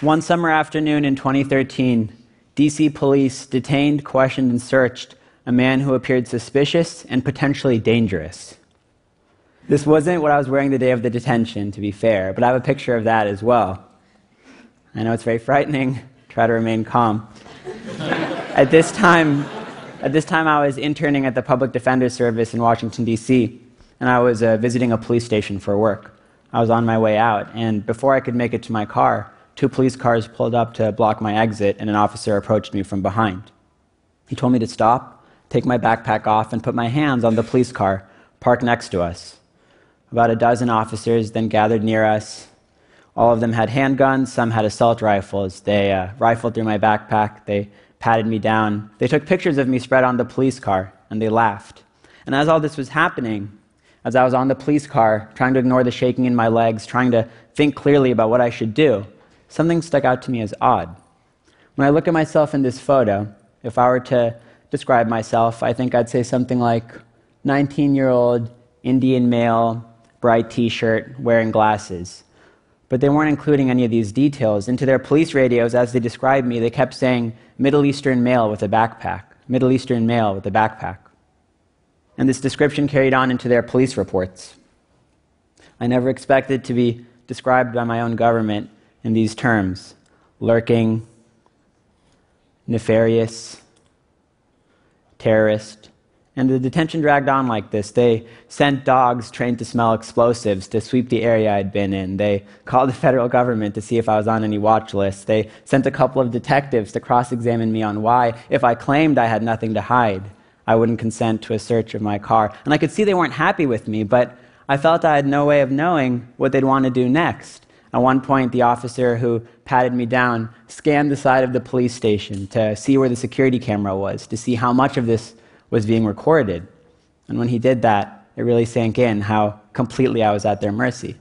One summer afternoon in 2013, DC police detained, questioned, and searched a man who appeared suspicious and potentially dangerous. This wasn't what I was wearing the day of the detention, to be fair, but I have a picture of that as well. I know it's very frightening. Try to remain calm. at this time, at this time, I was interning at the Public Defender Service in Washington, D.C., and I was uh, visiting a police station for work. I was on my way out, and before I could make it to my car, two police cars pulled up to block my exit, and an officer approached me from behind. He told me to stop, take my backpack off, and put my hands on the police car parked next to us. About a dozen officers then gathered near us. All of them had handguns, some had assault rifles. They uh, rifled through my backpack, they patted me down. They took pictures of me spread on the police car, and they laughed. And as all this was happening, as I was on the police car, trying to ignore the shaking in my legs, trying to think clearly about what I should do, something stuck out to me as odd. When I look at myself in this photo, if I were to describe myself, I think I'd say something like 19 year old Indian male, bright t shirt, wearing glasses. But they weren't including any of these details. Into their police radios, as they described me, they kept saying Middle Eastern male with a backpack, Middle Eastern male with a backpack. And this description carried on into their police reports. I never expected to be described by my own government in these terms lurking, nefarious, terrorist. And the detention dragged on like this. They sent dogs trained to smell explosives to sweep the area I'd been in. They called the federal government to see if I was on any watch lists. They sent a couple of detectives to cross examine me on why, if I claimed I had nothing to hide, I wouldn't consent to a search of my car. And I could see they weren't happy with me, but I felt I had no way of knowing what they'd want to do next. At one point, the officer who patted me down scanned the side of the police station to see where the security camera was, to see how much of this was being recorded. And when he did that, it really sank in how completely I was at their mercy.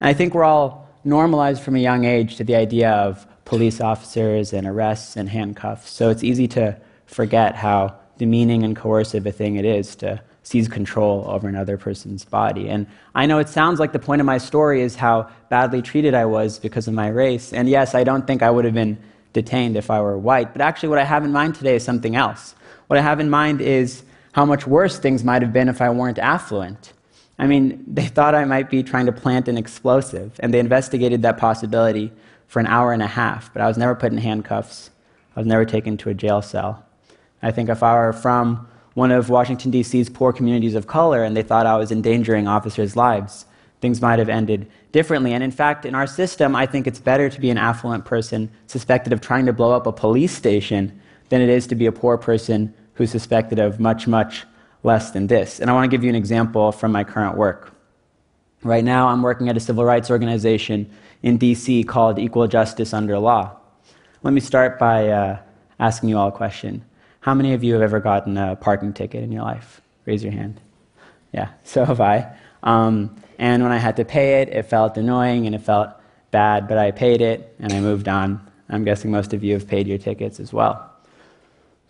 And I think we're all normalized from a young age to the idea of police officers and arrests and handcuffs. So it's easy to forget how demeaning and coercive a thing it is to seize control over another person's body. And I know it sounds like the point of my story is how badly treated I was because of my race. And yes, I don't think I would have been detained if I were white. But actually, what I have in mind today is something else. What I have in mind is how much worse things might have been if I weren't affluent. I mean, they thought I might be trying to plant an explosive, and they investigated that possibility for an hour and a half, but I was never put in handcuffs. I was never taken to a jail cell. I think if I were from one of Washington, D.C.'s poor communities of color and they thought I was endangering officers' lives, things might have ended differently. And in fact, in our system, I think it's better to be an affluent person suspected of trying to blow up a police station than it is to be a poor person who's suspected of much, much less than this. And I want to give you an example from my current work. Right now, I'm working at a civil rights organization in DC called Equal Justice Under Law. Let me start by uh, asking you all a question. How many of you have ever gotten a parking ticket in your life? Raise your hand. Yeah, so have I. Um, and when I had to pay it, it felt annoying and it felt bad, but I paid it and I moved on. I'm guessing most of you have paid your tickets as well.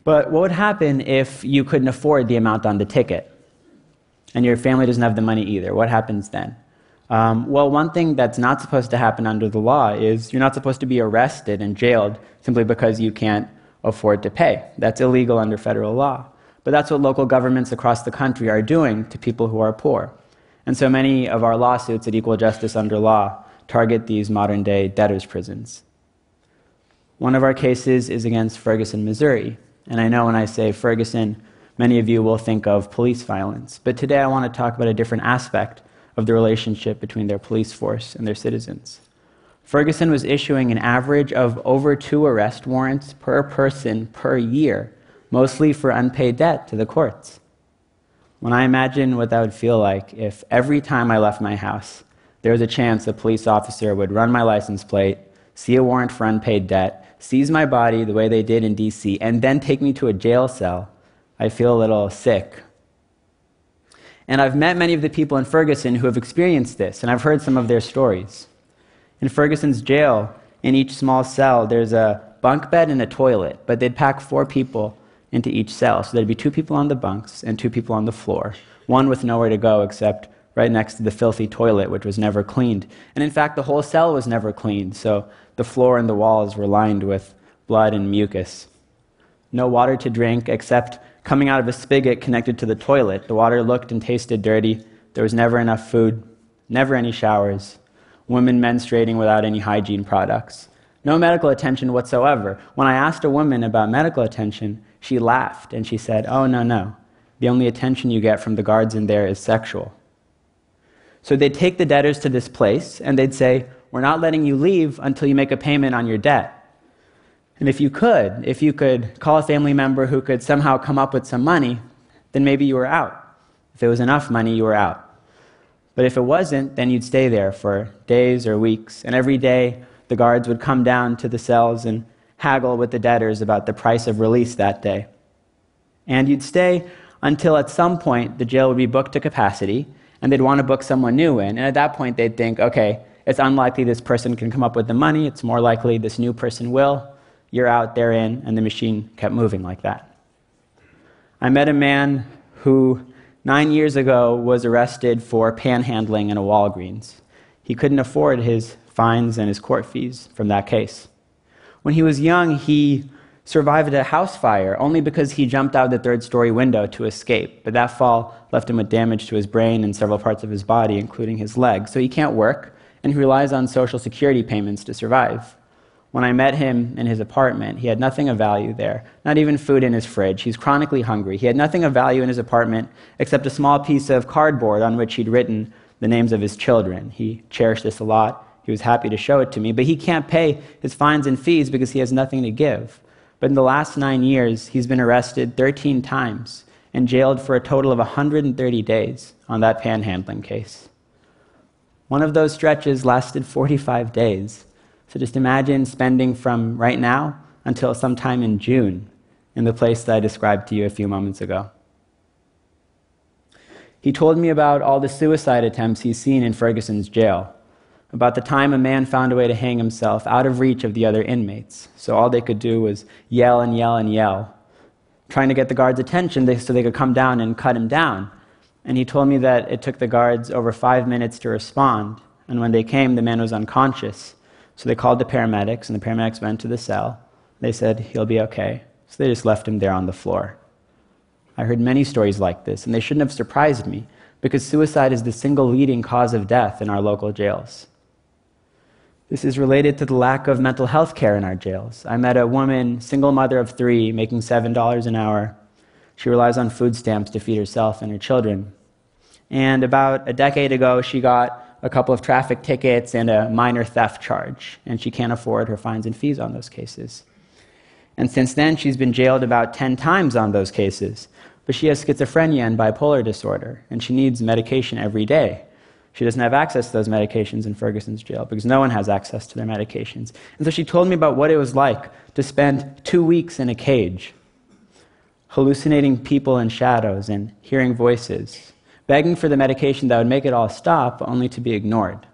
But what would happen if you couldn't afford the amount on the ticket and your family doesn't have the money either? What happens then? Um, well, one thing that's not supposed to happen under the law is you're not supposed to be arrested and jailed simply because you can't afford to pay. That's illegal under federal law. But that's what local governments across the country are doing to people who are poor. And so many of our lawsuits at Equal Justice Under Law target these modern day debtors' prisons. One of our cases is against Ferguson, Missouri. And I know when I say Ferguson, many of you will think of police violence. But today I want to talk about a different aspect of the relationship between their police force and their citizens. Ferguson was issuing an average of over two arrest warrants per person per year, mostly for unpaid debt to the courts. When I imagine what that would feel like if every time I left my house, there was a chance a police officer would run my license plate, see a warrant for unpaid debt, seize my body the way they did in DC, and then take me to a jail cell, I feel a little sick. And I've met many of the people in Ferguson who have experienced this, and I've heard some of their stories. In Ferguson's jail, in each small cell, there's a bunk bed and a toilet, but they'd pack four people into each cell. So there'd be two people on the bunks and two people on the floor, one with nowhere to go except right next to the filthy toilet, which was never cleaned. And in fact, the whole cell was never cleaned. So the floor and the walls were lined with blood and mucus. No water to drink except coming out of a spigot connected to the toilet. The water looked and tasted dirty. There was never enough food, never any showers. Women menstruating without any hygiene products. No medical attention whatsoever. When I asked a woman about medical attention, she laughed and she said, Oh, no, no. The only attention you get from the guards in there is sexual. So they'd take the debtors to this place and they'd say, We're not letting you leave until you make a payment on your debt. And if you could, if you could call a family member who could somehow come up with some money, then maybe you were out. If it was enough money, you were out. But if it wasn't, then you'd stay there for days or weeks. And every day, the guards would come down to the cells and haggle with the debtors about the price of release that day. And you'd stay until at some point the jail would be booked to capacity and they'd want to book someone new in. And at that point, they'd think, okay, it's unlikely this person can come up with the money. It's more likely this new person will. You're out, they're in, and the machine kept moving like that. I met a man who nine years ago was arrested for panhandling in a Walgreens. He couldn't afford his fines and his court fees from that case. When he was young, he survived a house fire only because he jumped out the third story window to escape. But that fall left him with damage to his brain and several parts of his body, including his leg. So he can't work, and he relies on Social Security payments to survive. When I met him in his apartment, he had nothing of value there, not even food in his fridge. He's chronically hungry. He had nothing of value in his apartment except a small piece of cardboard on which he'd written the names of his children. He cherished this a lot. He was happy to show it to me, but he can't pay his fines and fees because he has nothing to give. But in the last nine years, he's been arrested 13 times and jailed for a total of 130 days on that panhandling case. One of those stretches lasted 45 days. So just imagine spending from right now until sometime in June in the place that I described to you a few moments ago. He told me about all the suicide attempts he's seen in Ferguson's jail about the time a man found a way to hang himself out of reach of the other inmates. So all they could do was yell and yell and yell, trying to get the guards' attention so they could come down and cut him down. And he told me that it took the guards over five minutes to respond. And when they came, the man was unconscious. So they called the paramedics, and the paramedics went to the cell. They said, He'll be okay. So they just left him there on the floor. I heard many stories like this, and they shouldn't have surprised me because suicide is the single leading cause of death in our local jails. This is related to the lack of mental health care in our jails. I met a woman, single mother of three, making $7 an hour. She relies on food stamps to feed herself and her children. And about a decade ago, she got a couple of traffic tickets and a minor theft charge, and she can't afford her fines and fees on those cases. And since then, she's been jailed about 10 times on those cases. But she has schizophrenia and bipolar disorder, and she needs medication every day. She doesn't have access to those medications in Ferguson's jail because no one has access to their medications. And so she told me about what it was like to spend two weeks in a cage, hallucinating people in shadows and hearing voices, begging for the medication that would make it all stop, only to be ignored.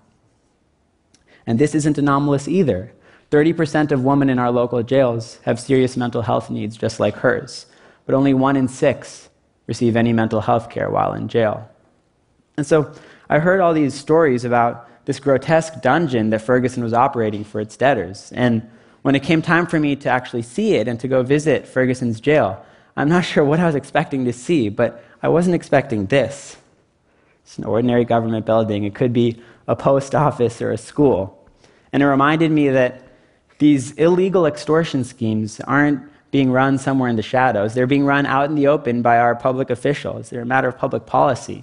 And this isn't anomalous either. 30% of women in our local jails have serious mental health needs just like hers, but only one in six receive any mental health care while in jail. And so I heard all these stories about this grotesque dungeon that Ferguson was operating for its debtors. And when it came time for me to actually see it and to go visit Ferguson's jail, I'm not sure what I was expecting to see, but I wasn't expecting this. It's an ordinary government building. It could be a post office or a school. And it reminded me that these illegal extortion schemes aren't being run somewhere in the shadows. They're being run out in the open by our public officials. They're a matter of public policy.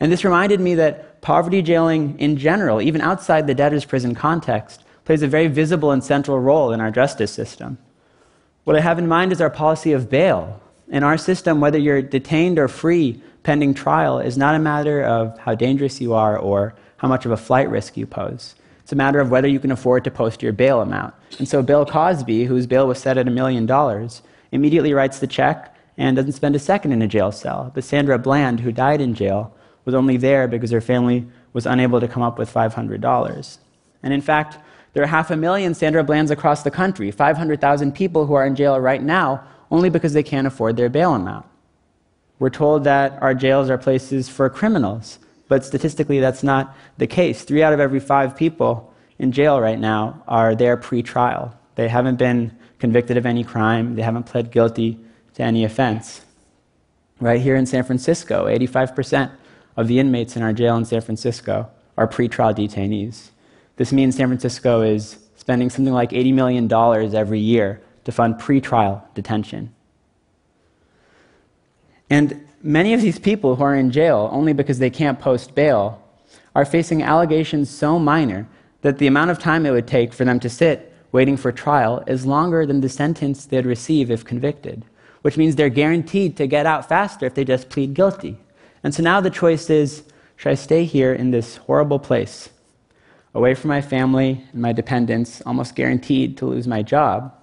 And this reminded me that poverty jailing in general, even outside the debtor's prison context, plays a very visible and central role in our justice system. What I have in mind is our policy of bail. In our system, whether you're detained or free pending trial is not a matter of how dangerous you are or how much of a flight risk you pose. It's a matter of whether you can afford to post your bail amount. And so Bill Cosby, whose bail was set at a million dollars, immediately writes the check and doesn't spend a second in a jail cell. But Sandra Bland, who died in jail, was only there because her family was unable to come up with $500. And in fact, there are half a million Sandra Blands across the country, 500,000 people who are in jail right now only because they can't afford their bail amount. We're told that our jails are places for criminals, but statistically that's not the case. Three out of every five people in jail right now are there pre trial. They haven't been convicted of any crime, they haven't pled guilty to any offense. Right here in San Francisco, 85% of the inmates in our jail in San Francisco are pretrial detainees. This means San Francisco is spending something like $80 million every year to fund pretrial detention. And many of these people who are in jail only because they can't post bail are facing allegations so minor that the amount of time it would take for them to sit waiting for trial is longer than the sentence they'd receive if convicted, which means they're guaranteed to get out faster if they just plead guilty. And so now the choice is should I stay here in this horrible place, away from my family and my dependents, almost guaranteed to lose my job,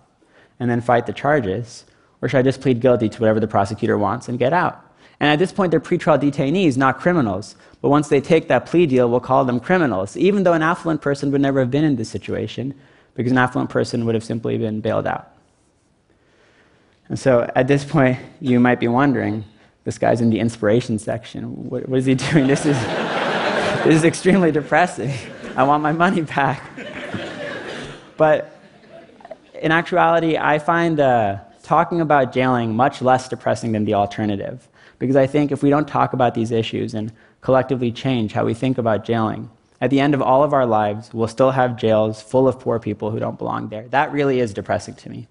and then fight the charges? Or should I just plead guilty to whatever the prosecutor wants and get out? And at this point, they're pretrial detainees, not criminals. But once they take that plea deal, we'll call them criminals, even though an affluent person would never have been in this situation, because an affluent person would have simply been bailed out. And so at this point, you might be wondering this guy's in the inspiration section. What, what is he doing? This is, this is extremely depressing. I want my money back. But in actuality, I find uh, talking about jailing much less depressing than the alternative. Because I think if we don't talk about these issues and collectively change how we think about jailing, at the end of all of our lives, we'll still have jails full of poor people who don't belong there. That really is depressing to me.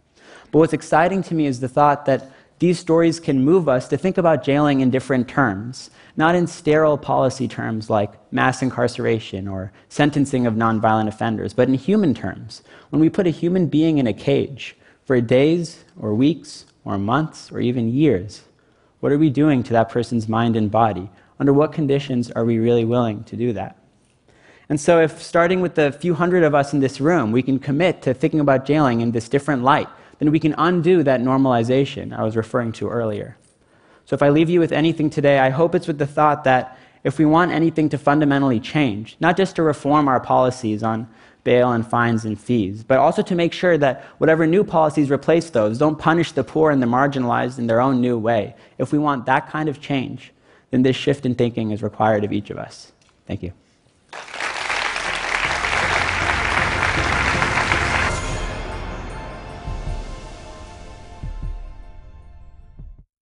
But what's exciting to me is the thought that these stories can move us to think about jailing in different terms, not in sterile policy terms like mass incarceration or sentencing of nonviolent offenders, but in human terms. When we put a human being in a cage for days or weeks or months or even years, what are we doing to that person's mind and body? Under what conditions are we really willing to do that? And so, if starting with the few hundred of us in this room, we can commit to thinking about jailing in this different light, then we can undo that normalization I was referring to earlier. So, if I leave you with anything today, I hope it's with the thought that if we want anything to fundamentally change, not just to reform our policies on bail and fines and fees, but also to make sure that whatever new policies replace those don't punish the poor and the marginalized in their own new way. If we want that kind of change, then this shift in thinking is required of each of us. Thank you.